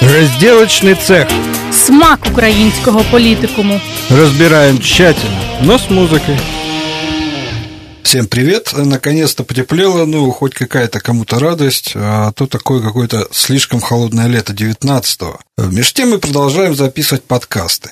Разделочный цех. Смак українського політикуму. Разбираем тщательно, но с музыкой. Всем привет! Наконец-то потеплело, ну, хоть какая-то кому-то радость, а то такое какое-то слишком холодное лето 19-го. Между тем мы продолжаем записывать подкасты.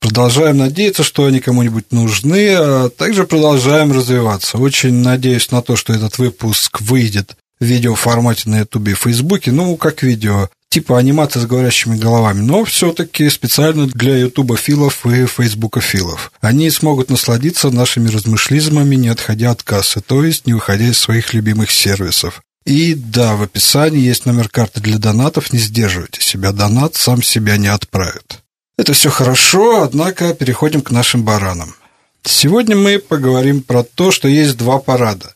Продолжаем надеяться, что они кому-нибудь нужны, а также продолжаем развиваться. Очень надеюсь на то, что этот выпуск выйдет в видеоформате на Ютубе и Фейсбуке, ну, как видео, типа анимация с говорящими головами, но все-таки специально для Ютуба филов и Фейсбука филов. Они смогут насладиться нашими размышлизмами, не отходя от кассы, то есть не выходя из своих любимых сервисов. И да, в описании есть номер карты для донатов, не сдерживайте себя, донат сам себя не отправит. Это все хорошо, однако переходим к нашим баранам. Сегодня мы поговорим про то, что есть два парада.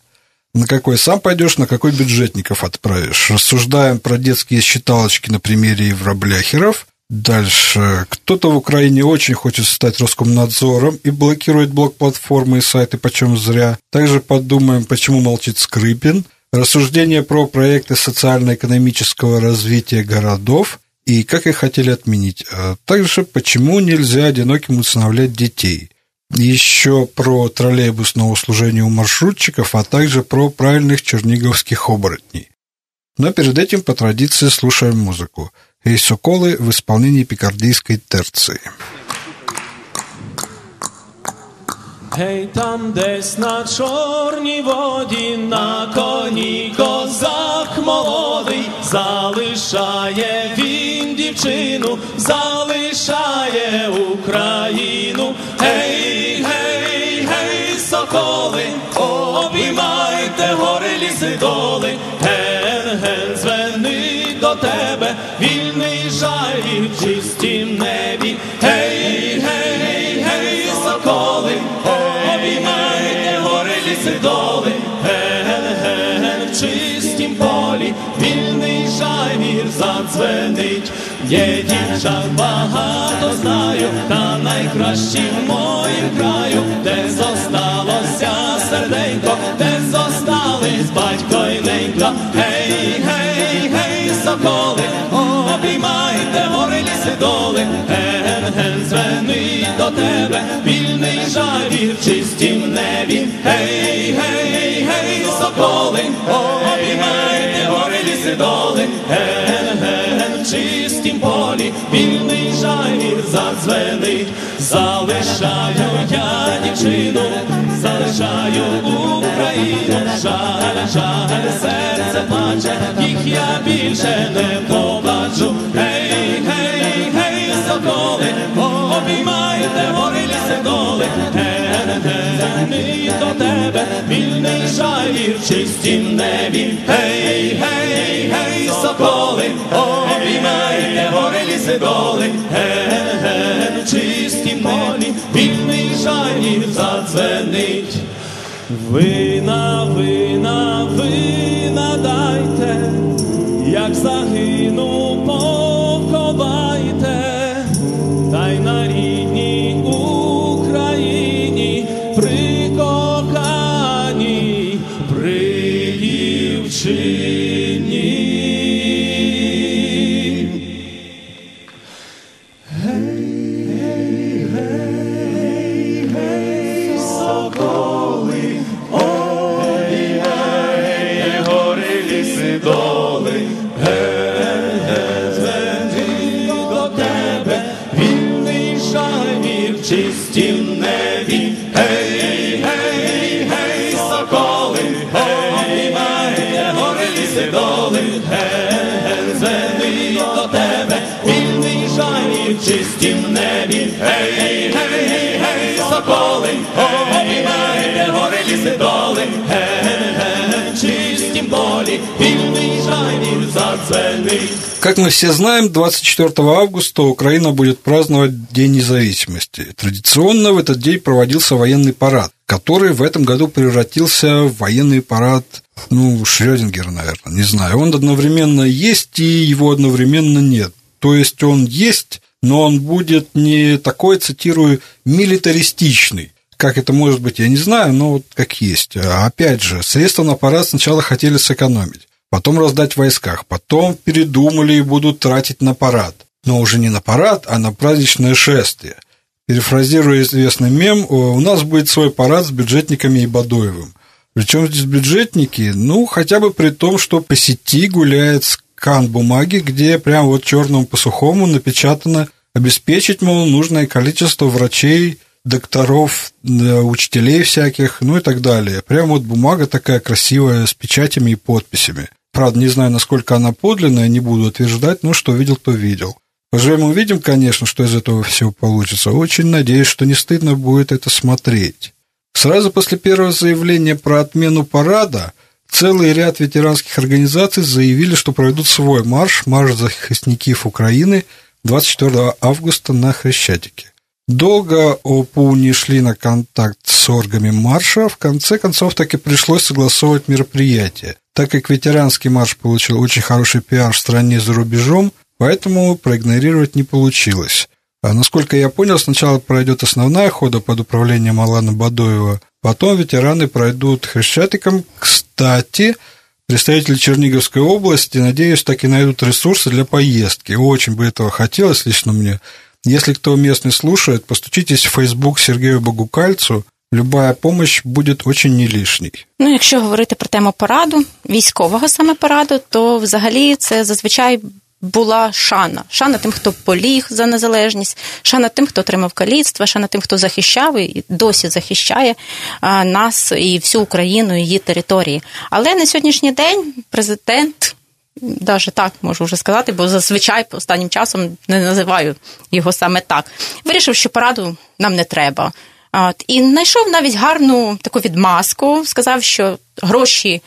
На какой сам пойдешь, на какой бюджетников отправишь. Рассуждаем про детские считалочки на примере евробляхеров. Дальше. Кто-то в Украине очень хочет стать Роскомнадзором и блокирует блок-платформы и сайты почем зря. Также подумаем, почему молчит Скрипин. Рассуждение про проекты социально-экономического развития городов и как их хотели отменить. А также, почему нельзя одиноким усыновлять детей. Еще про троллейбусное услужение у маршрутчиков, а также про правильных черниговских оборотней. Но перед этим, по традиции, слушаем музыку. Эй, Соколы в исполнении пикардийской терции. Гей, там десь на чорній воді, на коні козак молодий, залишає він дівчину, залишає Україну. Гей, гей, гей, соколи, обіймайте гори ліси доли, ген, ген, звенить до тебе, Є дівчат багато знаю, та найкращі в моїм краю, де зосталося серденько, де зостались батько й ненька. Гей, гей, гей, соколи, обіймайте гори ліси доли, ген, ген, звенить до тебе, вільний жавір в чистім небі. Гей, гей, гей, соколи, обіймайте гори ліси доли, ген, ген, чистім полі, вільний жавір задзвенить. Залишаю я дівчину, залишаю Україну, жаль, жаль, серце плаче, їх я більше не побачу. Гей, гей, гей, соколи, обіймайте гори ліси доли, вільний в чистім небі. Гей, гей, гей, соколи, обіймайте гори ліси доли, ген, в чистім полі, вільний жавір задзвенить. Вина, вина, вина дайте, як загину, поховайте, та й на жавір в чистім небі. Гей, гей, гей, соколи, обіймайте гори ліси доли, в чистім полі, вільний жавір задзвенить. Как мы все знаем, 24 августа Украина будет праздновать День независимости. Традиционно в этот день проводился военный парад, который в этом году превратился в военный парад, ну, Шрёдингера, наверное, не знаю. Он одновременно есть и его одновременно нет. То есть он есть, но он будет не такой, цитирую, милитаристичный. Как это может быть, я не знаю, но вот как есть. А опять же, средства на парад сначала хотели сэкономить. потом раздать в войсках, потом передумали и будут тратить на парад. Но уже не на парад, а на праздничное шествие. Перефразируя известный мем, у нас будет свой парад с бюджетниками и Бадоевым. Причем здесь бюджетники, ну, хотя бы при том, что по сети гуляет скан бумаги, где прям вот черному по сухому напечатано обеспечить, мол, нужное количество врачей, докторов, учителей всяких, ну и так далее. Прям вот бумага такая красивая с печатями и подписями. Правда, не знаю, насколько она подлинная, не буду утверждать, но что видел, то видел. Поживем увидим, конечно, что из этого всего получится. Очень надеюсь, что не стыдно будет это смотреть. Сразу после первого заявления про отмену парада целый ряд ветеранских организаций заявили, что проведут свой марш, марш захисников Украины 24 августа на Хрещатике. Долго ОПУ не шли на контакт с органами марша, в конце концов так и пришлось согласовывать мероприятие. Так как ветеранский марш получил очень хороший пиар в стране за рубежом, поэтому проигнорировать не получилось. А насколько я понял, сначала пройдет основная хода под управлением Алана Бадоева, потом ветераны пройдут Хрещатиком. Кстати, представители Черниговской области, надеюсь, так и найдут ресурсы для поездки. Очень бы этого хотелось лично мне. Если кто местный слушает, постучитесь в Фейсбук Сергею Богукальцу, Любая помощь буде очень не лишній. Ну, якщо говорити про тему параду, військового саме параду, то взагалі це зазвичай була шана. Шана тим, хто поліг за незалежність, шана тим, хто отримав каліцтво, шана тим, хто захищав і досі захищає нас і всю Україну, і її території. Але на сьогоднішній день президент. Навіть так можу вже сказати, бо зазвичай останнім часом не називаю його саме так. Вирішив, що параду нам не треба. І знайшов навіть гарну таку відмазку, сказав, що гроші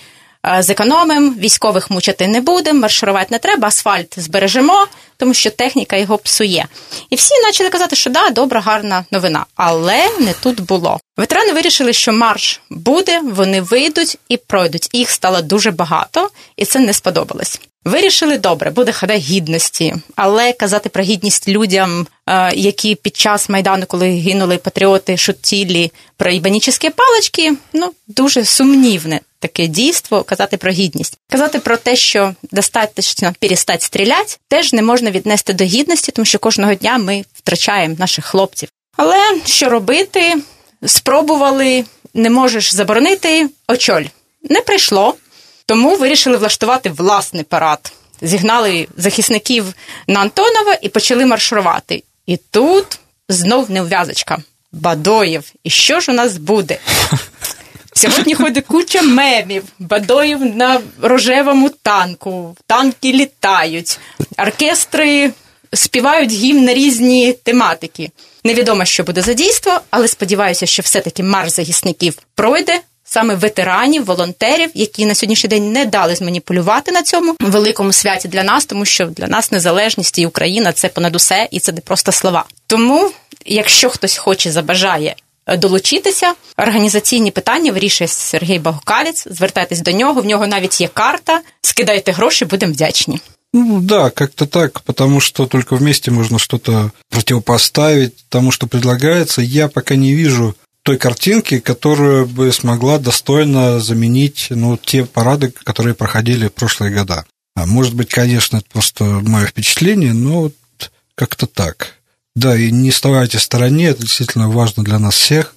зекономимо, військових мучити не будемо, марширувати не треба, асфальт збережемо, тому що техніка його псує. І всі почали казати, що да, добра, гарна новина. Але не тут було. Ветерани вирішили, що марш буде, вони вийдуть і пройдуть. Їх стало дуже багато, і це не сподобалось. Вирішили добре, буде хода гідності, але казати про гідність людям, які під час майдану, коли гинули патріоти, шутілі про ібанічні палички, ну дуже сумнівне таке дійство. Казати про гідність, казати про те, що достатньо перестати стріляти, теж не можна віднести до гідності, тому що кожного дня ми втрачаємо наших хлопців. Але що робити? Спробували, не можеш заборонити очоль. Не прийшло. Тому вирішили влаштувати власний парад. Зігнали захисників на Антонова і почали маршрувати. І тут знов нев'язочка. Бадоєв. І що ж у нас буде? Сьогодні ходить куча мемів, Бадоєв на рожевому танку, танки літають, оркестри співають гімн на різні тематики. Невідомо, що буде за дійство, але сподіваюся, що все-таки марш захисників пройде саме ветеранів, волонтерів, які на сьогоднішній день не дали зманіпулювати на цьому великому святі для нас, тому що для нас незалежність і Україна це понад усе, і це не просто слова. Тому, якщо хтось хоче забажає. Долучитися організаційні питання вирішує Сергій Багукалець. Звертайтесь до нього. В нього навіть є карта. Скидайте гроші, будемо вдячні. Ну да, как-то так, потому что только вместе можно что-то противопоставить тому, что предлагается. Я пока не вижу той картинки, которая бы смогла достойно заменить ну, те парады, которые проходили в прошлые года. А может быть, конечно, это просто мое впечатление, но вот как-то так. Да, и не оставайтесь в стороне, это действительно важно для нас всех.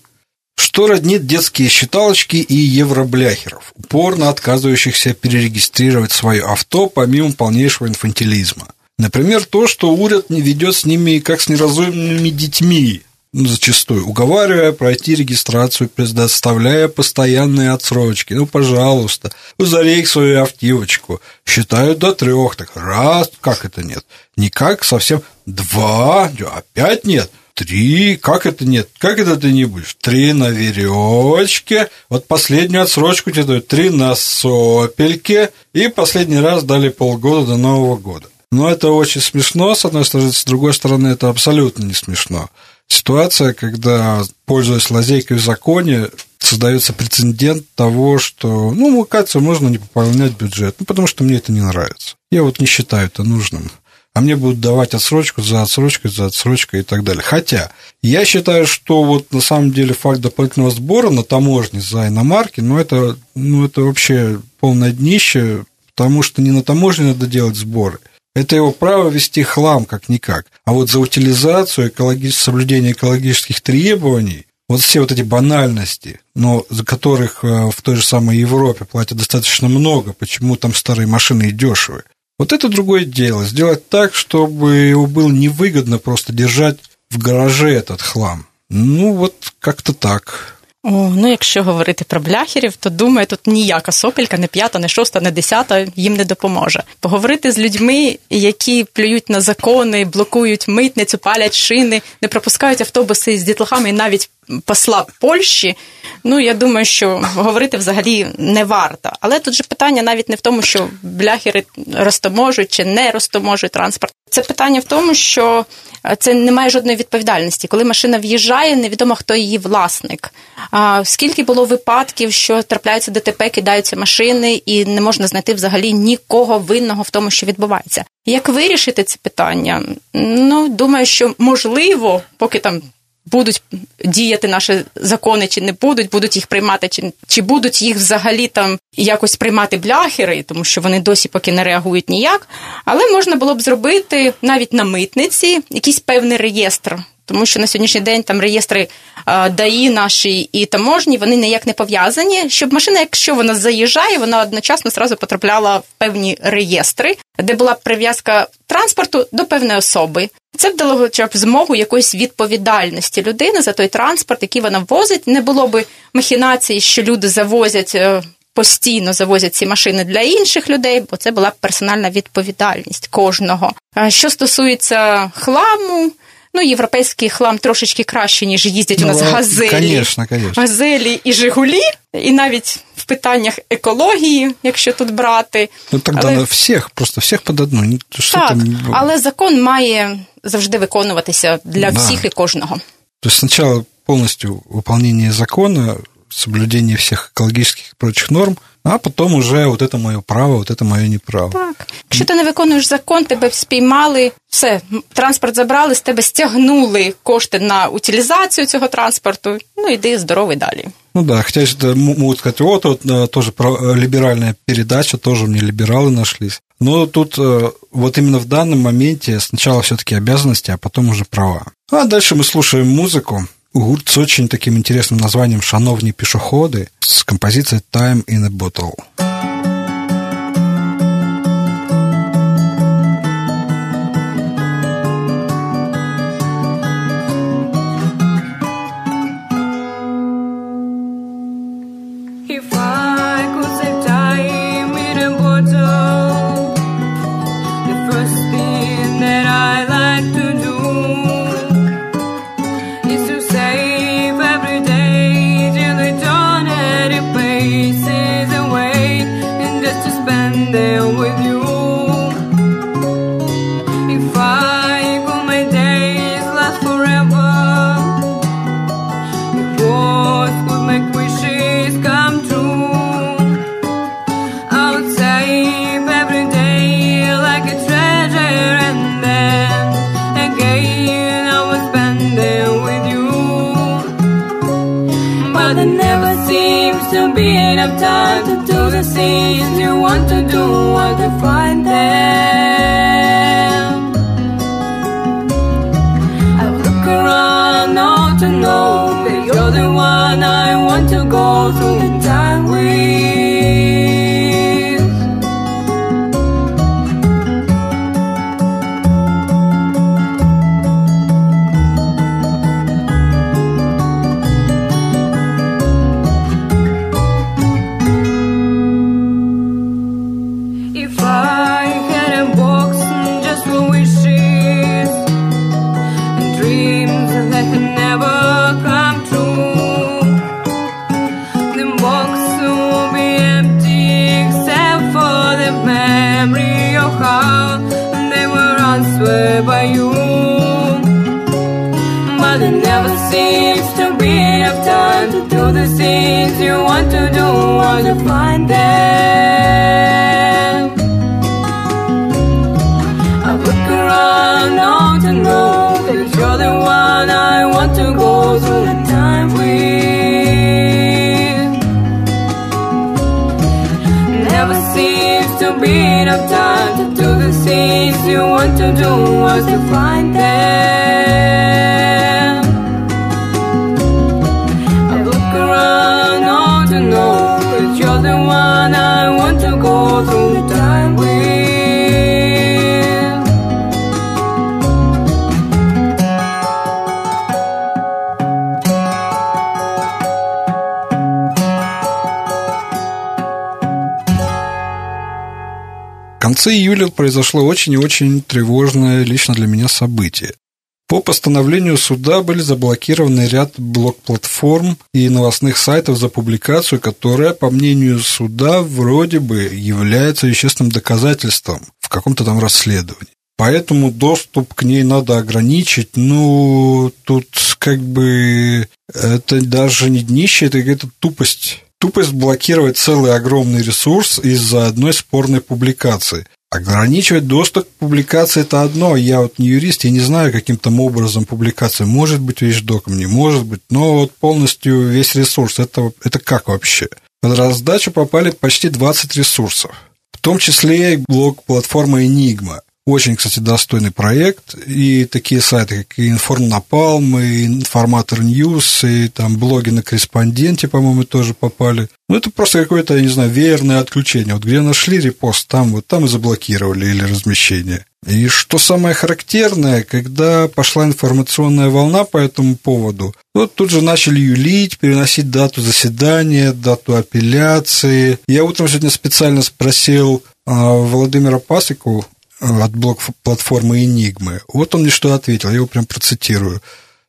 Что роднит детские считалочки и евробляхеров, упорно отказывающихся перерегистрировать свое авто помимо полнейшего инфантилизма? Например, то, что уряд ведет с ними как с неразумными детьми, зачастую, уговаривая пройти регистрацию, предоставляя постоянные отсрочки. Ну, пожалуйста, зарей свою автивочку. Считают до трех. Так раз, как это нет? Никак совсем. Два, опять нет. Три, как это нет? Как это ты не будешь? Три на веревочке. Вот последнюю отсрочку тебе дают. Три на сопельке. И последний раз дали полгода до Нового года. Но это очень смешно, с одной стороны, с другой стороны, это абсолютно не смешно ситуация, когда, пользуясь лазейкой в законе, создается прецедент того, что, ну, оказывается, можно не пополнять бюджет, ну, потому что мне это не нравится. Я вот не считаю это нужным. А мне будут давать отсрочку за отсрочкой, за отсрочкой и так далее. Хотя, я считаю, что вот на самом деле факт дополнительного сбора на таможне за иномарки, ну, это, ну, это вообще полное днище, потому что не на таможне надо делать сборы. Это его право вести хлам как-никак. А вот за утилизацию, экологи... соблюдение экологических требований, вот все вот эти банальности, но за которых э, в той же самой Европе платят достаточно много, почему там старые машины и дешевые. Вот это другое дело. Сделать так, чтобы его было невыгодно просто держать в гараже этот хлам. Ну, вот как-то так. О, ну, якщо говорити про бляхерів, то думаю, тут ніяка сопелька, не п'ята, не шоста, не десята їм не допоможе. Поговорити з людьми, які плюють на закони, блокують митницю, палять шини, не пропускають автобуси з дітлахами і навіть посла Польщі. Ну, я думаю, що говорити взагалі не варто. Але тут же питання навіть не в тому, що бляхери розтоможуть чи не розтоможуть транспорт. Це питання в тому, що це не має жодної відповідальності. Коли машина в'їжджає, невідомо хто її власник. А скільки було випадків, що трапляються ДТП, кидаються машини, і не можна знайти взагалі нікого винного в тому, що відбувається. Як вирішити це питання? Ну думаю, що можливо, поки там будуть діяти наші закони, чи не будуть, будуть їх приймати, чи чи будуть їх взагалі там якось приймати бляхери, тому що вони досі поки не реагують ніяк. Але можна було б зробити навіть на митниці якийсь певний реєстр. Тому що на сьогоднішній день там реєстри ДАІ наші і таможні, вони ніяк не пов'язані. Щоб машина, якщо вона заїжджає, вона одночасно зразу потрапляла в певні реєстри, де була прив'язка транспорту до певної особи. Це б дало хоча б змогу якоїсь відповідальності людини за той транспорт, який вона возить. Не було би махінації, що люди завозять. Е, постійно завозять ці машини для інших людей, бо це була персональна відповідальність кожного. Що стосується хламу, ну європейський хлам трошечки краще, ніж їздять ну, у нас газелі, конечно, конечно. газелі і Жигулі, і навіть в питаннях екології, якщо тут брати. Ну так але... всіх, просто всіх під одну. Що так, там... але закон має завжди виконуватися для да. всіх і кожного. Тобто спочатку повністю виконання закону, соблюдение всех экологических и прочих норм, а потім уже вот это моє право, вот это моє неправо. Так. Якщо ти не виконуєш закон, тебе спіймали, все, транспорт забрали, з тебе стягнули кошти на утилізацію цього транспорту, ну йди здоровий далі. Ну да, хотя это могут сказать, вот, вот тоже про, либеральная передача, тоже мне либералы нашлись. Но тут вот именно в данном моменте сначала все-таки обязанности, а потом уже права. А дальше мы слушаем музыку. Гурт с очень таким интересным названием «Шановні пешеходы» с композицией «Time in a Bottle». but it never seems to be enough time to do the things you want to do once you find them. I look around all to know that you're the one I want to go through the time with. Never seems to be enough time to do the things you want to do once you find them. Конце июля произошло очень и очень тревожное лично для меня событие. По постановлению суда были заблокированы ряд блок-платформ и новостных сайтов за публикацию, которая, по мнению суда, вроде бы является вещественным доказательством в каком-то там расследовании. Поэтому доступ к ней надо ограничить. Ну, тут как бы это даже не днище, это какая-то тупость. Тупость блокировать целый огромный ресурс из-за одной спорной публикации. Ограничивать доступ к публикации – это одно. Я вот не юрист, я не знаю, каким там образом публикация может быть вещдоком, не может быть, но вот полностью весь ресурс – это, это как вообще? Под раздачу попали почти 20 ресурсов, в том числе и блог-платформа Enigma. Очень, кстати, достойный проект. И такие сайты, как и Информнапалм, и Информатор News, и там блоги на корреспонденте, по-моему, тоже попали. Ну, это просто какое-то, я не знаю, веерное отключение. Вот где нашли репост, там вот там и заблокировали или размещение. И что самое характерное, когда пошла информационная волна по этому поводу, вот тут же начали юлить, переносить дату заседания, дату апелляции. Я утром сегодня специально спросил а, Владимира Пасыку, от блок-платформи Enigma. Вот он мне що ответил, я його прям процитирую.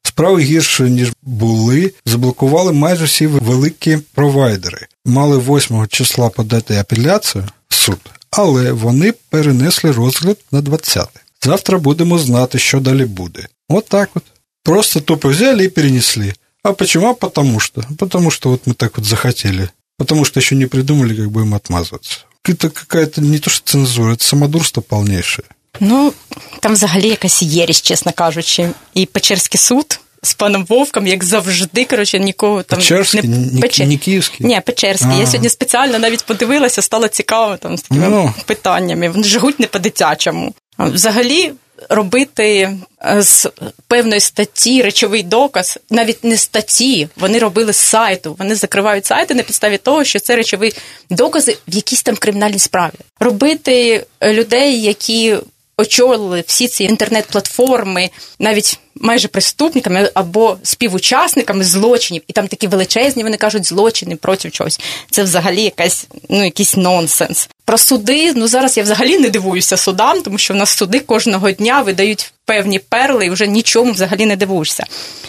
Справи гірше, ніж були, заблокували майже всі великі провайдери. Мали 8 числа подати апеляцію в суд, але вони перенесли розгляд на 20. Завтра будемо знати, що далі буде. Вот так вот. Просто тупо взяли и перенесли. А почему? А потому что. Потому что вот мы так вот захотели. Потому что еще не придумали, как будем отмазываться. Это какая-то не то, что цензура, это самодурство полнейшее. Ну, там взагалі якась єрість, чесно кажучи. І Печерський суд з паном Вовком, як завжди, коротше, нікого там Печерський? Не, Печер... не київський? Ні, Печерський. А-а-а. Я сьогодні спеціально навіть подивилася, стало цікаво там з такими ну. питаннями. Вони жгуть не по-дитячому. Взагалі, робити з певної статті речовий доказ, навіть не статті, вони робили з сайту. Вони закривають сайти на підставі того, що це речові докази в якійсь там кримінальній справі. Робити людей, які очолили всі ці інтернет-платформи, навіть майже преступниками або співучасниками злочинів, і там такі величезні, вони кажуть, злочини проти чогось. Це взагалі якась ну якийсь нонсенс. Про суди, ну зараз я взагалі не дивуюся судам, тому що в нас суди кожного дня видають певні перли і вже нічому взагалі не дивуєшся.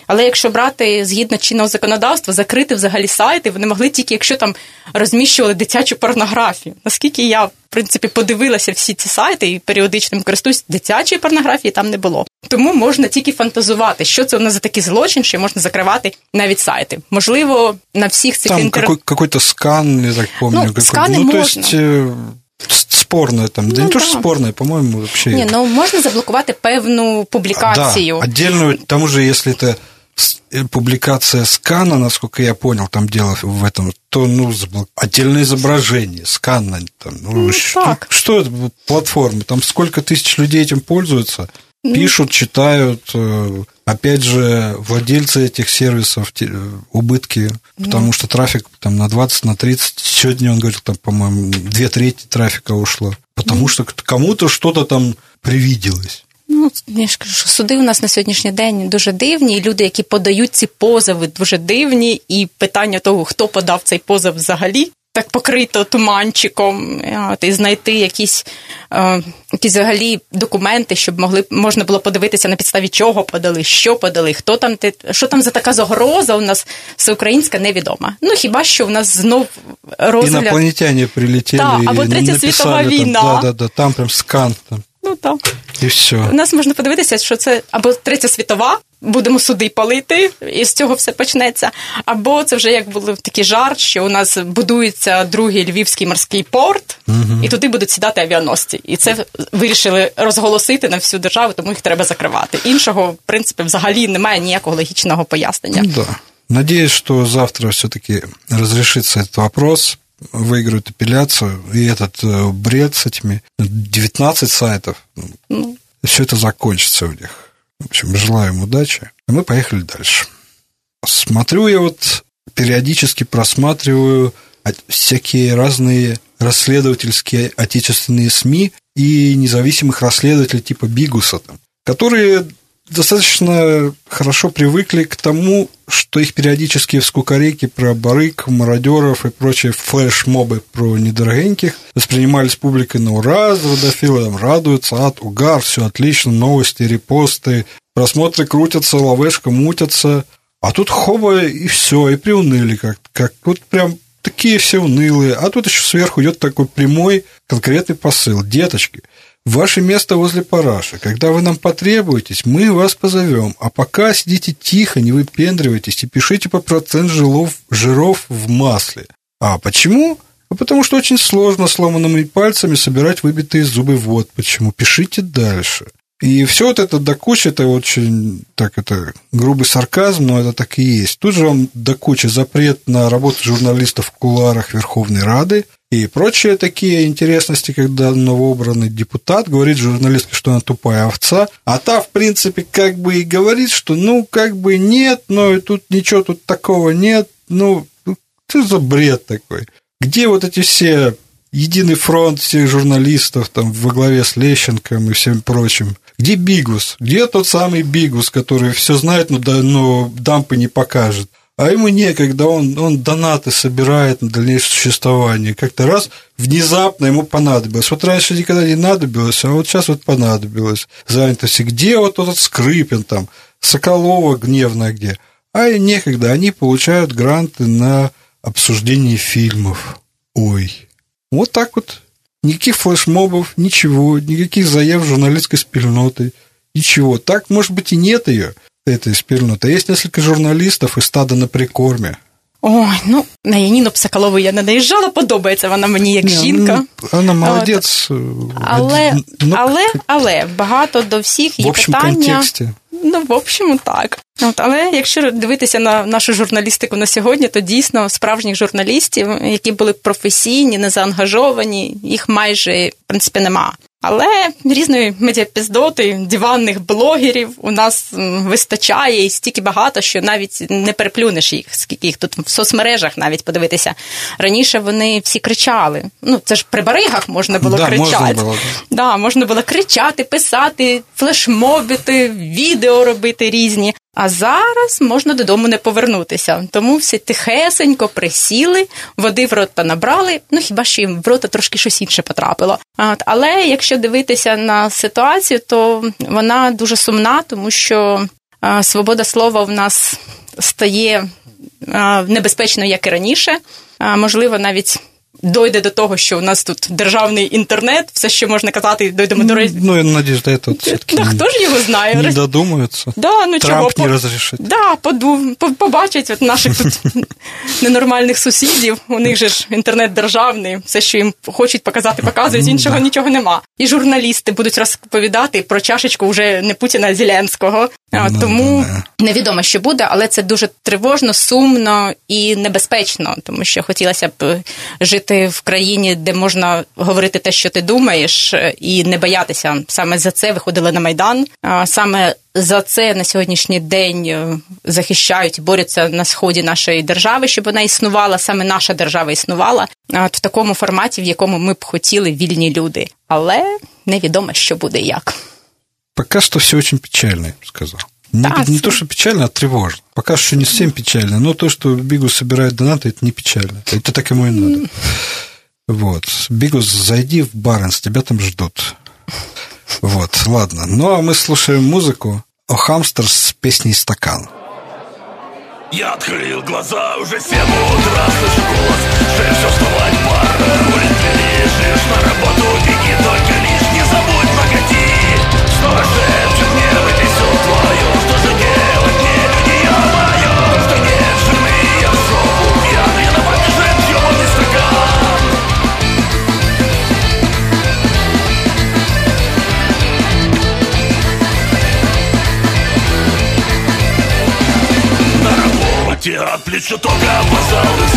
Але якщо брати згідно чинного законодавства, закрити взагалі сайти, вони могли тільки, якщо там розміщували дитячу порнографію. Наскільки я, в принципі, подивилася всі ці сайти і періодично користуюсь, дитячої порнографії там не було. Тому можна тільки фантазувати, що це у нас за такий злочин, що можна закривати навіть сайти. Можливо, на всіх цих там інтер... какой- какой-то скан, я так помню. Ну, какой... сканы ну, то можно. есть э, спорное там, да Ну, не то, что да. спорное, по-моему, вообще. Ні, ну можна заблокувати певну публікацію. Да, отдельную, к тому же, если это с- э, публикация скана, насколько я понял, там дело в этом, то, ну, заблок- отдельное изображение, скан, там, ну, Ну, что, так. что это вот платформы, там сколько тысяч людей этим пользуются, Ну. пишут, читают, э, опять же, владельцы этих сервисов, те- э, убытки, Ну. потому что трафик там на 20, на 30, сегодня он говорил, там, по-моему, две трети трафика ушло, Ну. потому что кому-то что-то там привиделось. Ну, я ж кажу, що суди у нас на сьогоднішній день дуже дивні, і люди, які подають ці позови, дуже дивні, і питання того, хто подав цей позов взагалі. Так покрито туманчиком, от, і знайти якісь, е, якісь взагалі документи, щоб могли можна було подивитися на підставі чого подали, що подали, хто там те- що там за така загроза у нас всеукраїнська невідома. Ну хіба що у нас знов розгляд. Инопланетяне прилетіли, Да, або вот Третья написали там. Да, да, да, там прям скан, там, Ну так. и все. У нас можна подивитися, що це або третя світова, будемо суди палити, і з цього все почнеться. Або це вже як був такий жарт, що у нас будується другий львівський морський порт, і туди будуть сідати авіаносці. І це вирішили розголосити на всю державу, тому їх треба закривати. Іншого, в принципі, взагалі немає ніякого логічного пояснення. Ну да. Надеюсь, что завтра все-таки разрешится этот вопрос, выиграют апелляцию, и этот э, бред с этими 19 сайтов, Ну, все это закончится у них. В общем, желаю им удачи. А мы поехали дальше. Смотрю я вот, периодически просматриваю всякие разные расследовательские отечественные СМИ и независимых расследователей типа Бигуса, там, которые достаточно хорошо привыкли к тому, что их периодические вскукореки про барыг, мародеров и прочие флеш-мобы про недорогеньких воспринимались публикой на ура, родофилы там радуются, ад, угар, все отлично, новости, репосты, просмотры крутятся, лавешка мутятся, а тут хоба и все, и приуныли как как вот прям такие все унылые, а тут еще сверху идет такой прямой конкретный посыл. Деточки, ваше место возле параши. Когда вы нам потребуетесь, мы вас позовем. А пока сидите тихо, не выпендривайтесь и пишите по процент жиров, жиров в масле. А почему? А потому что очень сложно сломанными пальцами собирать выбитые зубы. Вот почему. Пишите дальше. И все вот это до кучи, это очень, так это, грубый сарказм, но это так и есть. Тут же вам до кучи запрет на работу журналистов в кулуарах Верховной Рады и прочие такие интересности, когда новообранный депутат говорит журналистке, что она тупая овца, а та, в принципе, как бы и говорит, что ну, как бы нет, но и тут ничего тут такого нет, ну, что за бред такой? Где вот эти все единый фронт всех журналистов там во главе с Лещенком и всем прочим? Где Бигус? Где тот самый Бигус, который все знает, но, но дампы не покажет? А ему некогда, он, он донаты собирает на дальнейшее существование. Как-то раз внезапно ему понадобилось. Вот раньше никогда не надобилось, а вот сейчас вот понадобилось занятости. Где вот этот Скрипин там, Соколова гневная где? А и некогда, они получают гранты на обсуждение фильмов. Ой. Вот так вот. Никаких флешмобов, ничего, никаких заяв журналистской спільноты, ничего. Так, может быть, и нет ее, этой спільноты. Есть несколько журналистов и стадо на прикорме. Ой, ну на Яніну Псакалову я не наїжджала, подобається вона мені як Не, жінка. ну, Она молодец. э, Але, один- ну, але, але багато до всіх в є общем питання. контексте. Ну, в общем, так. От, але якщо дивитися на нашу журналістику на сьогодні, то дійсно справжніх журналістів, які були професійні, незаангажовані, їх майже в принципі нема. Але різної медіапіздоти, диванних блогерів у нас вистачає і стільки багато, що навіть не переплюнеш їх, скільки їх тут в соцмережах навіть подивитися. Раніше вони всі кричали. Ну, це ж при баригах можна було Да, кричати. можна було, Да, можна було кричати, писати, флешмобити, відео робити різні. А зараз можна додому не повернутися. Тому всі тихесенько присіли, води в рота набрали. Ну хіба що їм в рота трошки щось інше потрапило. От, але якщо дивитися на ситуацію, то вона дуже сумна, тому що а, свобода слова в нас стає а, небезпечною, як і раніше. А, можливо, навіть. Дойде до того, що у нас тут державний інтернет, все, що можна казати, дойдемо до речі. Ну, я надеюсь, до этого все-таки Да, хто ж його знає? не додумаются. Да, ну чого не разрешит. Да, поду, по- побачать от наших тут ненормальних сусідів. У них же ж інтернет державний, все, що їм хочуть показати, показують, іншого нічого нема. І журналісти будуть розповідати про чашечку вже не Путіна, а Зеленського. А, Ну, тому да, невідомо, що буде, але це дуже тривожно, сумно і небезпечно, тому що хотілося б жити в країні, де можна говорити те, що ти думаєш, і не боятися. Саме за це виходили на майдан. Саме за це на сьогоднішній день е, захищають борються на сході нашої держави, щоб вона існувала, саме наша держава існувала в такому форматі, в якому ми б хотіли вільні люди. Але невідомо, що буде і як. Пока что все очень печально, сказал. Не, Да, не то, что печально, а тревожно. Пока что не совсем печально, но то, что Бигус собирает донаты, это не печально. Это так ему и надо. Вот. Бигус, зайди в Баренс, тебя там ждут. Вот, ладно. Ну, а мы слушаем музыку о хамстер с песней «Стакан». Я открыл глаза, уже семь утра Слышу голос, шеф, вставать пора Улиц лежишь на работу, беги только лишь Не забудь, погоди Снова шепчет Плеча только опоздал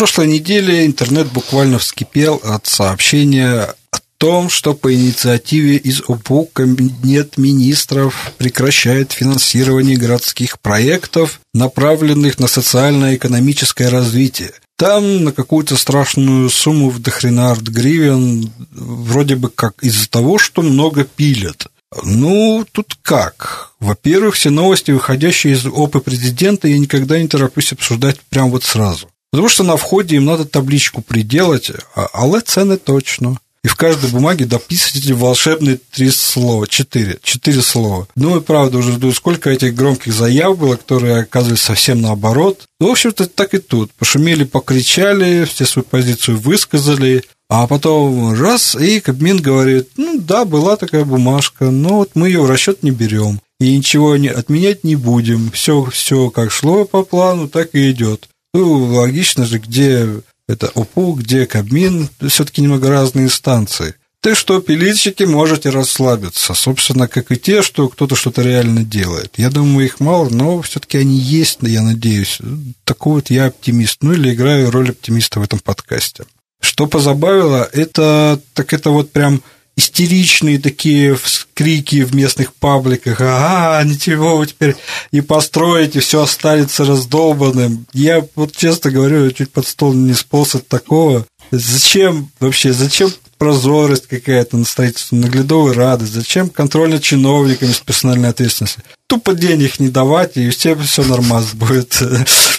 прошлой неделе интернет буквально вскипел от сообщения о том, что по инициативе из ОПУ Кабинет министров прекращает финансирование городских проектов, направленных на социально-экономическое развитие. Там на какую-то страшную сумму в дохрена гривен, вроде бы как из-за того, что много пилят. Ну, тут как? Во-первых, все новости, выходящие из ОПы президента, я никогда не тороплюсь обсуждать прямо вот сразу. Потому что на входе им надо табличку приделать, а, але цены точно. И в каждой бумаге дописывать эти волшебные три слова, четыре, четыре слова. Ну и правда уже жду, сколько этих громких заяв было, которые оказывались совсем наоборот. Ну, в общем-то, так и тут. Пошумели, покричали, все свою позицию высказали, а потом раз, и Кабмин говорит, ну да, была такая бумажка, но вот мы ее в расчет не берем и ничего не, отменять не будем. Все, все как шло по плану, так и идет. Ну, логично же, где это ОПУ, где Кабмин, все-таки немного разные инстанции. Ты что, пилильщики, можете расслабиться. Собственно, как и те, что кто-то что-то реально делает. Я думаю, их мало, но все-таки они есть, я надеюсь. Такой вот я оптимист. Ну, или играю роль оптимиста в этом подкасте. Что позабавило, это так это вот прям истеричные такие крики в местных пабликах. Ага, ничего вы теперь не построите, все останется раздолбанным. Я вот честно говорю, чуть под стол не сполз от такого. Зачем вообще, зачем прозорность какая-то на строительство, наглядовой рады, зачем контроль над чиновниками с персональной ответственностью? Тупо денег не давать, и всем все нормально будет.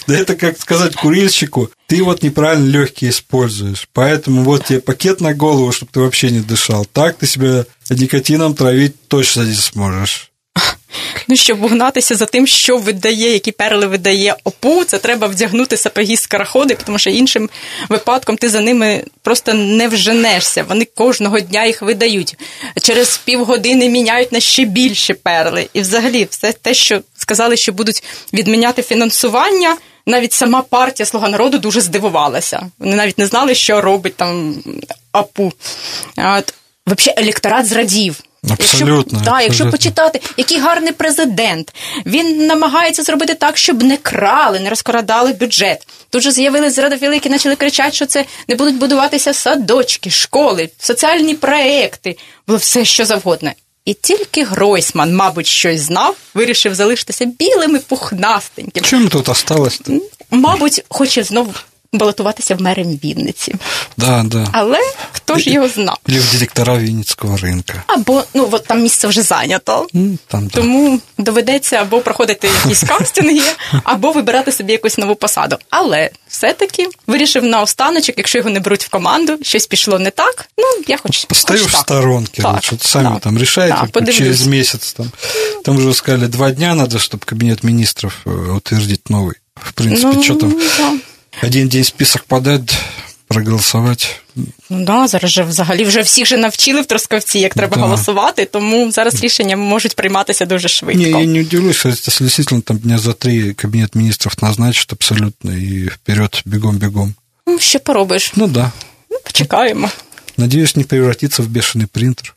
Да это как сказать курильщику, ты вот неправильно легкие используешь, поэтому вот тебе пакет на голову, чтобы ты вообще не дышал. Так ты себя никотином травить точно не сможешь. Ну, щоб угнатися за тим, що видає, які перли видає ОПУ, це треба вдягнути сапоги скороходи, тому що іншим випадком ти за ними просто не вженешся. Вони кожного дня їх видають. Через півгодини міняють на ще більше перли. І взагалі, все те, що сказали, що будуть відміняти фінансування. Навіть сама партія Слуга народу дуже здивувалася. Вони навіть не знали, що робить там АПУ. От, Взагалі, електорат зрадів. Абсолютно. Якщо, да, якщо почитати, який гарний президент, він намагається зробити так, щоб не крали, не розкрадали бюджет. Тут же з'явились зрадовілики, почали кричати, що це не будуть будуватися садочки, школи, соціальні проекти, було все що завгодно. І тільки Гройсман, мабуть, щось знав, вирішив залишитися білим і пухнастеньким. Чим тут осталось? Мабуть, хоче знову балотуватися в мери Вінниці. Да, да. Але хто ж його знав? Или в директора Вінницького ринка. Або ну от там місце вже зайнято. Там, да. Тому доведеться або проходити якісь кастинги, або вибирати собі якусь нову посаду. Але все-таки вирішив на останочок, якщо його не беруть в команду, щось пішло не так. Ну я хоч Постою хоч в так. сторонке, Так, лучше сами да. там решайте, Да, подивлюсь. через месяц там. Там уже сказали, два дня надо, чтобы кабинет министров э, утвердить новый. В принципе, Ну, что там, да. один день список подать, проголосовать. Ну да, зараз же взагалі вже всіх же навчили в Трускавці, як треба Да. голосувати, тому зараз рішення можуть прийматися дуже швидко. Не, я не удивлюсь, если действительно там дня за три кабинет министров назначит абсолютно и вперед бегом-бегом. Ну, що поробиш? Ну да. Ну, почекаємо. Надеюсь, не превратиться в бешеный принтер.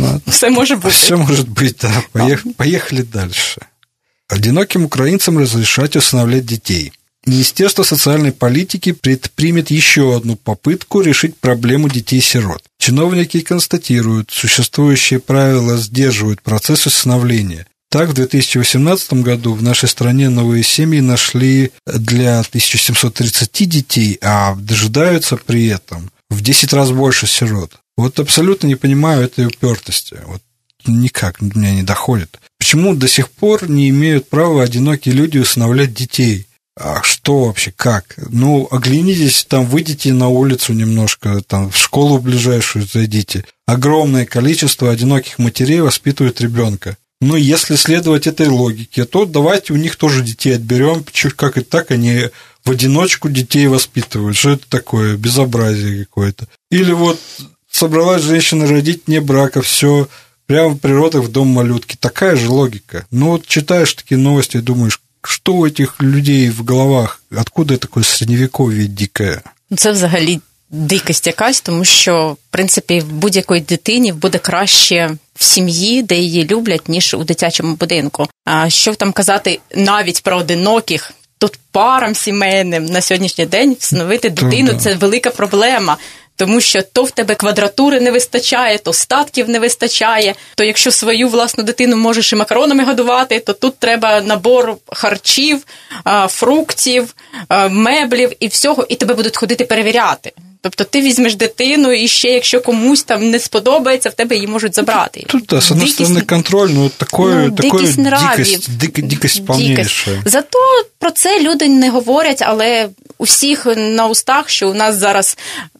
Ладно. Все може бути. Все может быть, да. Поех- Поехали дальше. Одиноким украинцам разрешать усыновлять детей. Министерство социальной политики предпримет еще одну попытку решить проблему детей-сирот. Чиновники констатируют, существующие правила сдерживают процесс усыновления. Так, в 2018 году в нашей стране новые семьи нашли для 1730 детей, а дожидаются при этом в 10 раз больше сирот. Вот абсолютно не понимаю этой упертости. Вот никак меня не доходит. Почему до сих пор не имеют права одинокие люди усыновлять детей? А что вообще, как? Ну, оглянитесь, там, выйдите на улицу немножко, там, в школу ближайшую зайдите. Огромное количество одиноких матерей воспитывают ребенка. Ну, если следовать этой логике, то давайте у них тоже детей отберем, как и так они в одиночку детей воспитывают. Что это такое? Безобразие какое-то. Или вот собралась женщина родить не брака, все, прямо в природах в дом малютки. Такая же логика. Ну, вот читаешь такие новости и думаешь, что у этих людей в головах? Откуда такое средневековье дикое? Ну, Це взагалі дикость якась, тому що, в принципі, в будь-якої дитині буде краще в сім'ї, де її люблять, ніж у дитячому будинку. А що там казати навіть про одиноких? Тут парам сімейним на сьогоднішній день встановити дитину да. це велика проблема. Тому що то в тебе квадратури не вистачає, то статків не вистачає. То якщо свою власну дитину можеш і макаронами годувати, то тут треба набор харчів, фруктів, меблів і всього, і тебе будуть ходити перевіряти. Тобто ти візьмеш дитину, і ще якщо комусь там не сподобається, в тебе її можуть забрати. Тут, да, с одной Дикість- стороны, контроль, но такое, Ну, такое дикість нравів. дикость, дик- дикость полнейшая. Зато про це люди не говорять, але у всіх на устах, що у нас зараз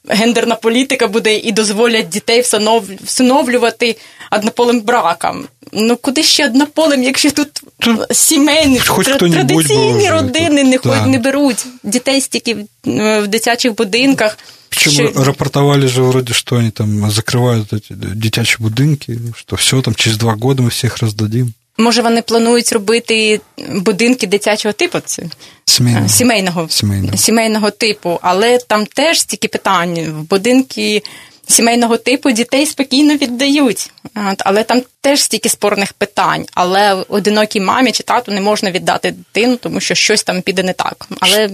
гендерна політика буде і дозволять дітей всинов- всиновлювати однополим браком Ну куди ще однополим, якщо тут сімейні Хоч тр- хто-небудь би традиційні вже родини не, тут, хо- да. не беруть дітей стільки в, в дитячих будинках. Причем що- рапортовали же вроде, что они там закрывают эти дитячие будинки, что все, там через два года мы всех раздадим. Може, вони планують робити будинки дитячого типу? Це Семейно. Е, сімейного, Сімейного. сімейного типу, але там теж стільки питань. В будинки сімейного типу дітей спокійно віддають. От, Але там теж стільки спорних питань. Але одинокій мамі чи тату не можна віддати дитину, тому що щось там піде не так. Але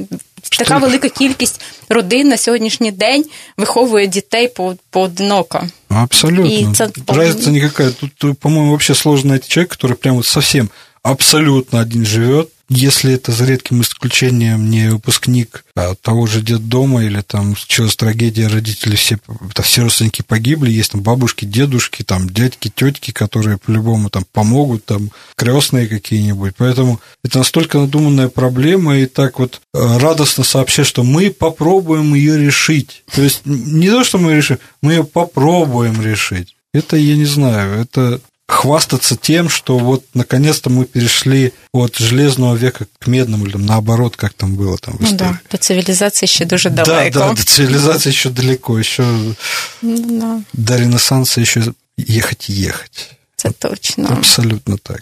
така велика кількість родин на сьогоднішній день виховує дітей по- поодиноко. Абсолютно. И це Разница никакая. Тут, тут, по-моему, вообще сложно найти человека, который прям вот совсем абсолютно один живет. Если это за редким исключением не выпускник а, того же детдома или там случилась трагедия, родители все, это все родственники погибли, есть там бабушки, дедушки, там дядьки, тетки, которые по-любому там помогут, там крестные какие-нибудь. Поэтому это настолько надуманная проблема, и так вот э, радостно сообщать, что мы попробуем ее решить. То есть не то, что мы решим, мы ее попробуем решить. Это, я не знаю, это хвастаться тем, что вот наконец-то мы перешли от железного века к медному, или там, наоборот, как там было там в Ну истории. да, до цивілізації ще дуже Да, далеко. да, до цивилизации еще далеко, еще Ну, да, до Ренессанса еще ехать и ехать. це точно. Абсолютно так.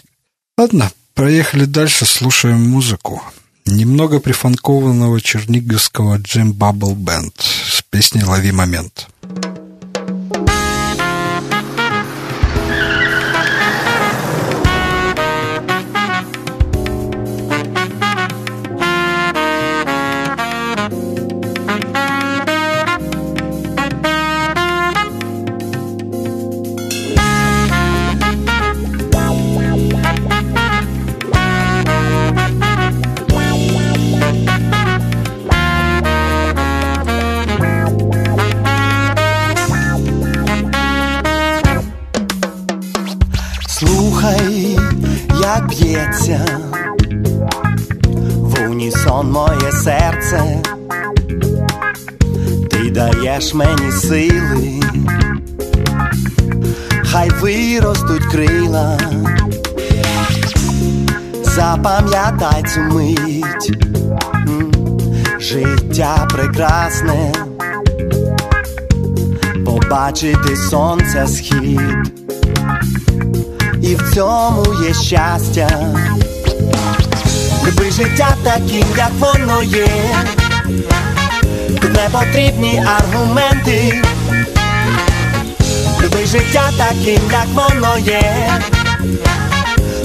Ладно, проехали дальше, слушаем музыку. Немного прифанкованного черниговского Джим Бабл Бенд с песней «Лови момент». Слухай, як б'ється. В унісон моє серце, ти даєш мені сили, хай виростуть крила, запам'ятай цю мить, життя прекрасне, побачити сонця схід і в цьому є щастя. Люби життя таким, як воно є. Тут не потрібні аргументи. Люби життя таким, як воно є.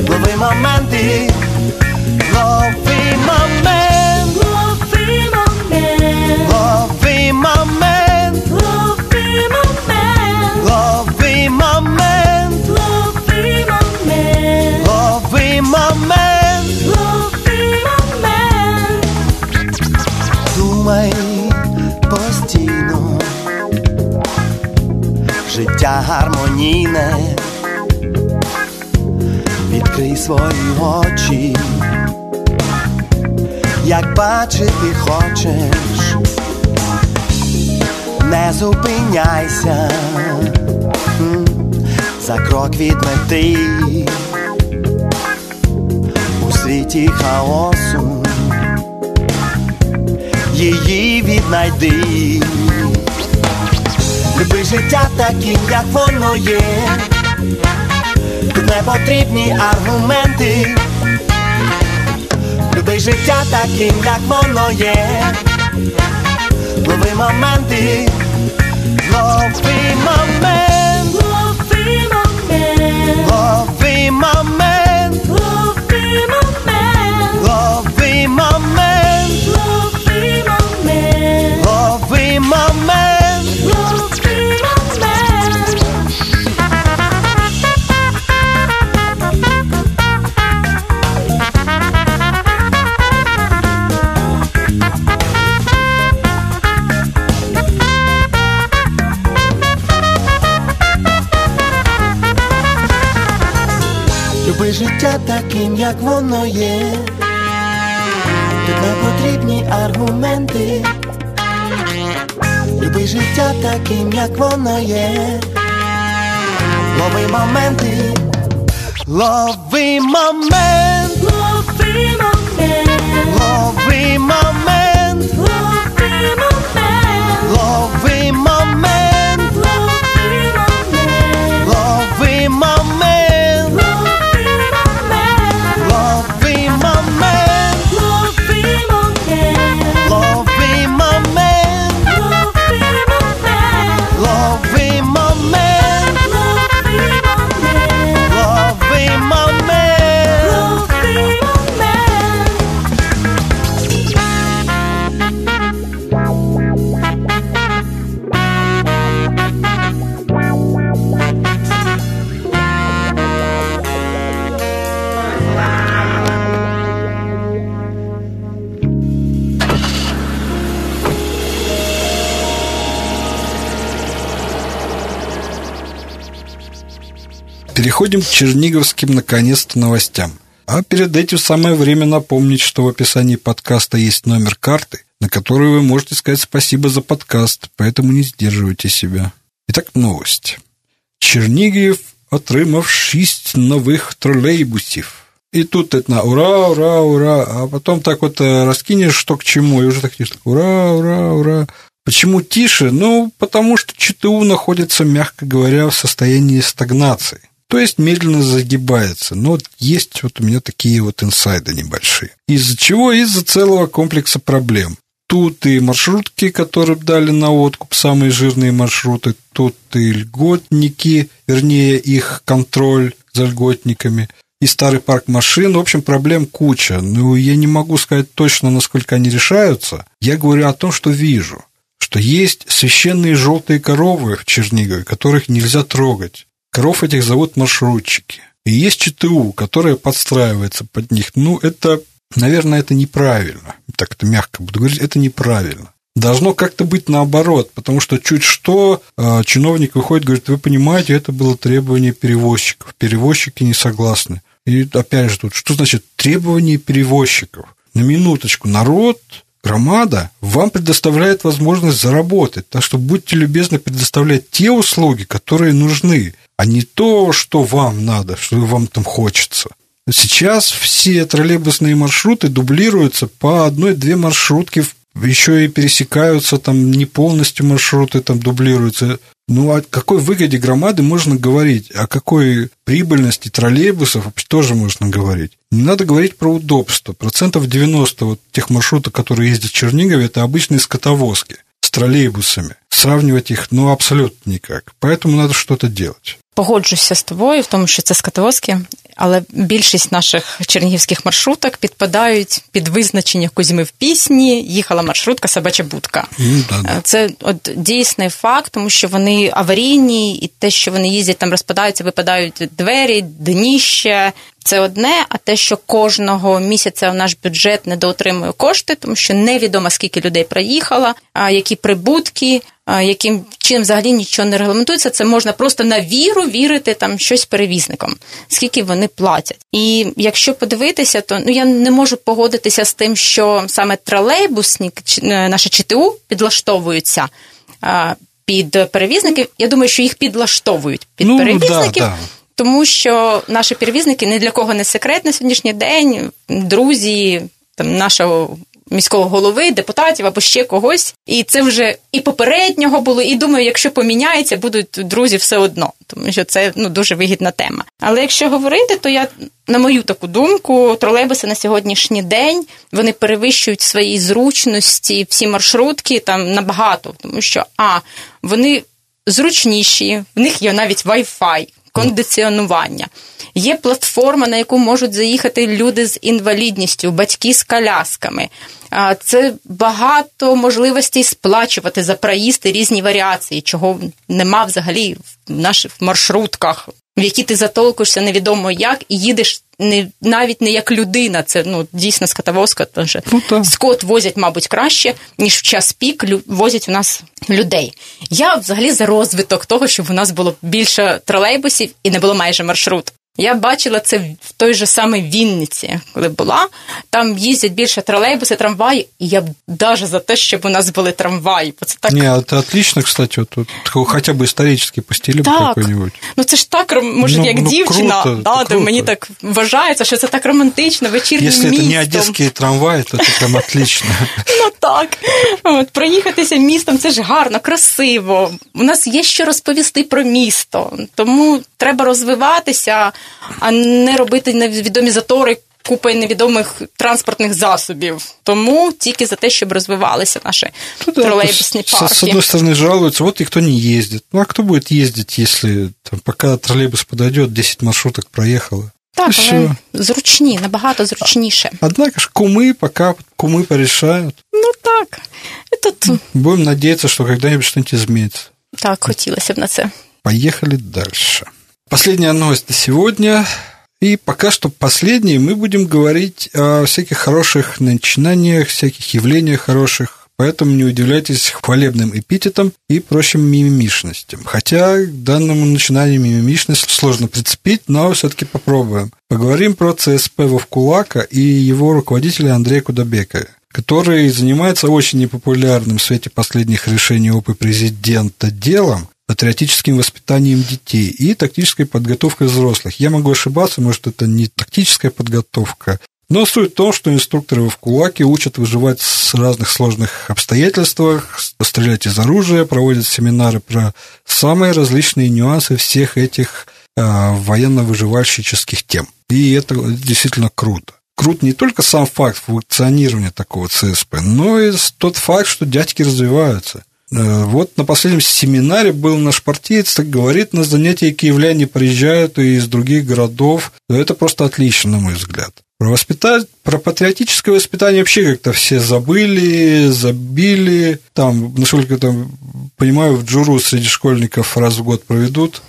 Лови моменти, лови момент, Лови момент, лови момент, лови момент, лови момент, лови момент. лови момент. Думай постійно, життя гармонійне, відкрий свої очі, як бачити хочеш, не зупиняйся. За крок від мети світі хаосу її віднайди. Люби життя таким, як воно є. Тут не потрібні аргументи. Люби життя таким, як воно є. Лови моменти, лови момент, Лови момент, лови момент, лови момент, лови момент. Люби життя таким, як воно є. Тут не потрібні аргументи. Люби життя таким, як воно є. Лови моменти. Лови момент. Лови момент, Лови момент. Переходим к черниговским, наконец-то, новостям. А перед этим самое время напомнить, что в описании подкаста есть номер карты, на которую вы можете сказать спасибо за подкаст, поэтому не сдерживайте себя. Итак, новость. Чернигів отримав шість новых троллейбусів. И тут это на ура, ура, ура, а потом так вот э, раскинешь, что к чему, и уже так тише, ура, ура, ура. Почему тише? Ну, потому что ЧТУ находится, мягко говоря, в состоянии стагнации. То есть медленно загибается. Но есть вот у меня такие вот инсайды небольшие. Из-за чего? Из-за целого комплекса проблем. Тут и маршрутки, которые дали на откуп, самые жирные маршруты, тут и льготники, вернее, их контроль за льготниками, и старый парк машин. В общем, проблем куча. Ну, я не могу сказать точно, насколько они решаются. Я говорю о том, что вижу. Что есть священные желтые коровы в Чернигове, которых нельзя трогать. Коров этих зовут маршрутчики. И есть ЧТУ, которая подстраивается под них. Ну, это, наверное, это неправильно. Так это мягко буду говорить, это неправильно. Должно как-то быть наоборот, потому что чуть что э, чиновник выходит говорит, вы понимаете, это было требование перевозчиков. Перевозчики не согласны. И опять же тут, что значит требование перевозчиков? На минуточку, народ, громада вам предоставляет возможность заработать. Так что будьте любезны предоставлять те услуги, которые нужны, а не то, что вам надо, что вам там хочется. Сейчас все троллейбусные маршруты дублируются по одной-две маршрутки, еще и пересекаются там не полностью маршруты там дублируются. Ну, о какой выгоде громады можно говорить? О какой прибыльности троллейбусов тоже можно говорить? Не надо говорить про удобство. Процентов 90 вот тех маршрутов, которые ездят в Чернигове, это обычные скотовозки с троллейбусами. Сравнивать их, ну, абсолютно никак. Поэтому надо что-то делать. Погоджуся з тобою в тому, що це скатовозки, але більшість наших чернігівських маршруток підпадають під визначення Кузьми в пісні, їхала маршрутка собача будка. Ну, да. Це от дійсний факт, тому що вони аварійні, і те, що вони їздять, там розпадаються, випадають двері, дніще. Це одне, а те, що кожного місяця в наш бюджет недоотримує кошти, тому що невідомо скільки людей проїхало, а які прибутки, а яким чином взагалі нічого не регламентується. Це можна просто на віру вірити там щось перевізникам, скільки вони платять. І якщо подивитися, то ну я не можу погодитися з тим, що саме тролейбусні е, наші ЧТУ підлаштовуються. Під перевізників, я думаю, що їх підлаштовують під Ну, да, перевізників, да. Тому що наші перевізники ні для кого не секрет на сьогоднішній день, друзі там нашого міського голови, депутатів або ще когось. І це вже і попереднього було, і думаю, якщо поміняється, будуть друзі все одно, тому що це ну дуже вигідна тема. Але якщо говорити, то я на мою таку думку, тролейбуси на сьогоднішній день вони перевищують свої зручності, всі маршрутки там набагато, тому що а вони зручніші, в них є навіть Wi-Fi, кондиціонування. Є платформа, на яку можуть заїхати люди з інвалідністю, батьки з колясками. Це багато можливостей сплачувати за проїзд і різні варіації, чого нема взагалі в наших маршрутках, в які ти затолкуєшся невідомо як, і їдеш не навіть не як людина. Це ну дійсно скотовозка, тому що Ну, скот возять, мабуть, краще, ніж в час пік возять у нас людей. Я взагалі за розвиток того, щоб у нас було більше тролейбусів і не було майже маршрут. Я бачила це в той же самій Вінниці, коли була. Там їздять більше тролейбуси, трамваї, і я б навіть за те, щоб у нас були трамваї. Бо це так Не, это отлично, кстати, вот, вот такого хотя бы исторически по стилю бы Так. какой-нибудь. Ну це ж так ром- може, Ну, як ну, дівчина, круто, да, це то мені круто. так вважається, що це так романтично, вечірнім Если это містом. не одесские трамваи, то это прям отлично. Ну так. От, проїхатися містом це ж гарно, красиво. У нас є що розповісти про місто. Тому треба розвиватися, а не робити невідомі затори. Купою невідомих транспортних засобів, тому тільки за те, щоб розвивалися наші Ну да, тролейбусні с- С парки. одной стороны жалуются, вот никто не ездит. Ну а кто будет ездить, если там, пока троллейбус подойдет, 10 маршруток проехало? Так, Ну, але всё. зручні, набагато зручніше. Однако ж кумы пока кумы порешают. Ну так. І тут Будем надеяться, что когда-нибудь что-нибудь изменится. так хотілося б на це. Поехали дальше. Последняя новость на сегодня. И пока что последней мы будем говорить о всяких хороших начинаниях, всяких явлениях хороших. Поэтому не удивляйтесь хвалебным эпитетам и прочим мимимишностям. Хотя к данному начинанию мимимишность сложно прицепить, но все-таки попробуем. Поговорим про ЦСП Вовкулака и его руководителя Андрея Кудобека, который занимается очень непопулярным в свете последних решений ОП президента делом, патриотическим воспитанием детей и тактической подготовкой взрослых. Я могу ошибаться, может, это не тактическая подготовка, но суть в том, что инструкторы в Кулаке учат выживать в разных сложных обстоятельствах, стрелять из оружия, проводят семинары про самые различные нюансы всех этих а, военно-выживальщических тем. И это действительно круто. Крут не только сам факт функционирования такого ЦСП, но и тот факт, что дядьки развиваются. Э, Вот на последнем семинаре был наш партиец, так говорит, на занятия киевляне приезжают и из других городов. Это просто отлично, на мой взгляд. Про, воспита... про патриотическое воспитание вообще как-то все забыли, забили. Там, насколько я там понимаю, в джуру среди школьников раз в год проведут.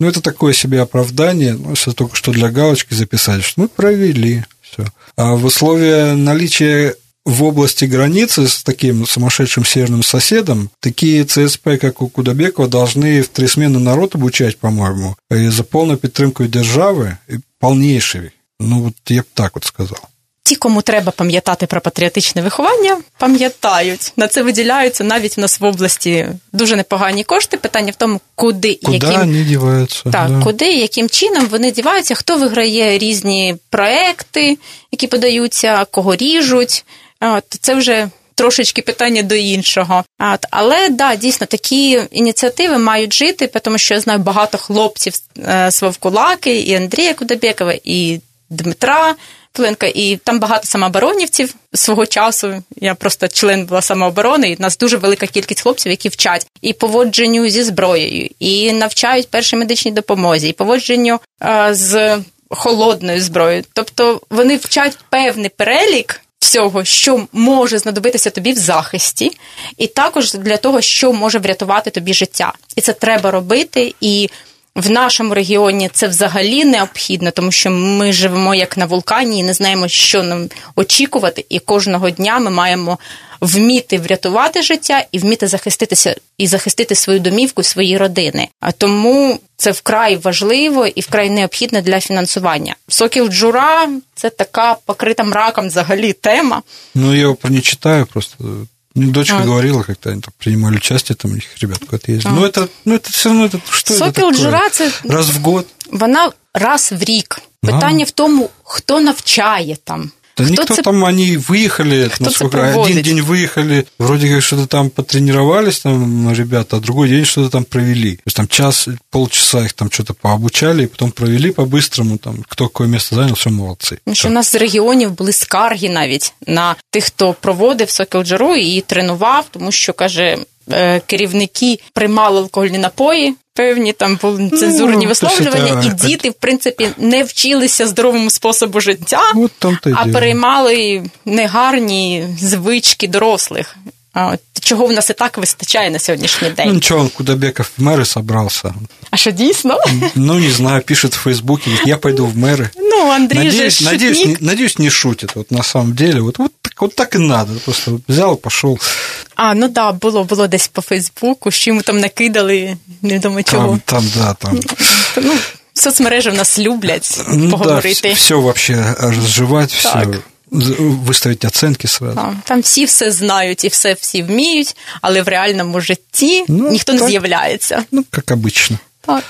Ну, это такое себе оправдание, ну, если только что для галочки записать, что мы провели, все. А в условия наличия в области границы с таким сумасшедшим северным соседом такие ЦСП, как у Кудобекова, должны в три смены народ обучать, по-моему, и за полную підтримку держави, і полнейший. Ну, от я б так от сказав. Ті, кому треба пам'ятати про патріотичне виховання, пам'ятають. На це виділяються навіть в нас в області дуже непогані кошти. Питання в тому, куди, Куди яким вони діваються? Так, да. куди, яким чином вони діваються, хто виграє різні проекти, які подаються, кого ріжуть. От, це вже трошечки питання до іншого. От, але да, дійсно такі ініціативи мають жити, тому що я знаю багато хлопців е, з Вовкулаки, і Андрія Кудобєкова, і Дмитра. Пленка, і там багато самооборонівців свого часу. Я просто член була самооборони, і в нас дуже велика кількість хлопців, які вчать і поводженню зі зброєю, і навчають першій медичній допомозі, і поводженню е, з холодною зброєю. Тобто вони вчать певний перелік. Всього, що може знадобитися тобі в захисті, і також для того, що може врятувати тобі життя. І це треба робити. І в нашому регіоні це взагалі необхідно, тому що ми живемо як на вулкані і не знаємо, що нам очікувати. І кожного дня ми маємо вміти врятувати життя і вміти захиститися і захистити свою домівку, свої родини. А тому це вкрай важливо і вкрай необхідно для фінансування. Сокіл Джура це така покрита мраком взагалі тема. Ну, я про не читаю просто. Мне дочка А. говорила, как-то они там принимали участие, там у них ребят куда-то ездили. А. Ну, это, ну, это все равно, это, что это Сокіл такое? Джура це Раз в год. вона раз в рік. Питання в тому, хто навчає там. Да хто никто це там, они выехали, Кто насколько, это один проводит? день выехали, вроде как что-то там потренировались там ребята, а другой день что-то там провели. То есть там час, полчаса их там что-то пообучали, и потом провели по-быстрому, там, кто какое место занял, все молодцы. Тому що у нас з регіонів були скарги навіть на тих, хто проводив Сокіл Джеру і тренував, тому що каже, е, керівники приймали алкогольні напої. Певні там були цензурні Ну, висловлювання, і діти, в принципі, не вчилися здоровому способу життя, там-то а переймали негарні звички дорослих. А от Чого в нас і так вистачає на сьогоднішній Ну, день. ничего, он Кудобеков в мэры собрался. А що дійсно? Ну, не знаю, пишет в Фейсбуке, говорит, я пойду в мэры. Ну, Андрій Надеюсь, же надеюсь, шутник. не, надеюсь, не шутит. Вот на самом деле, вот, вот, так, вот так и надо. Просто взял, пошел. А, ну да, було, було десь по Фейсбуку, що йому там накидали, невідомо чого. Там, там, да, там. Ну, Соцмережі в нас люблять Ну да, поговорити. все вообще разжевать, все, Так. выставить оценки сразу. Там, там всі все знають і все всі вміють, але в реальному житті Ну, ніхто не так. з'являється. Ну, как обычно. Так.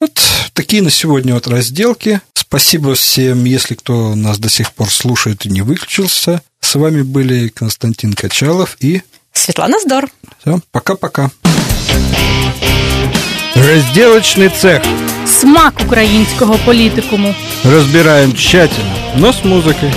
Вот такие на сегодня вот разделки. Спасибо всем, если кто нас до сих пор слушает и не выключился. С вами были Константин Качалов и Світлана Здор. все, пока-пока. Разделочный цех. Смак українського політикуму. Разбираем тщательно, но с музыкой.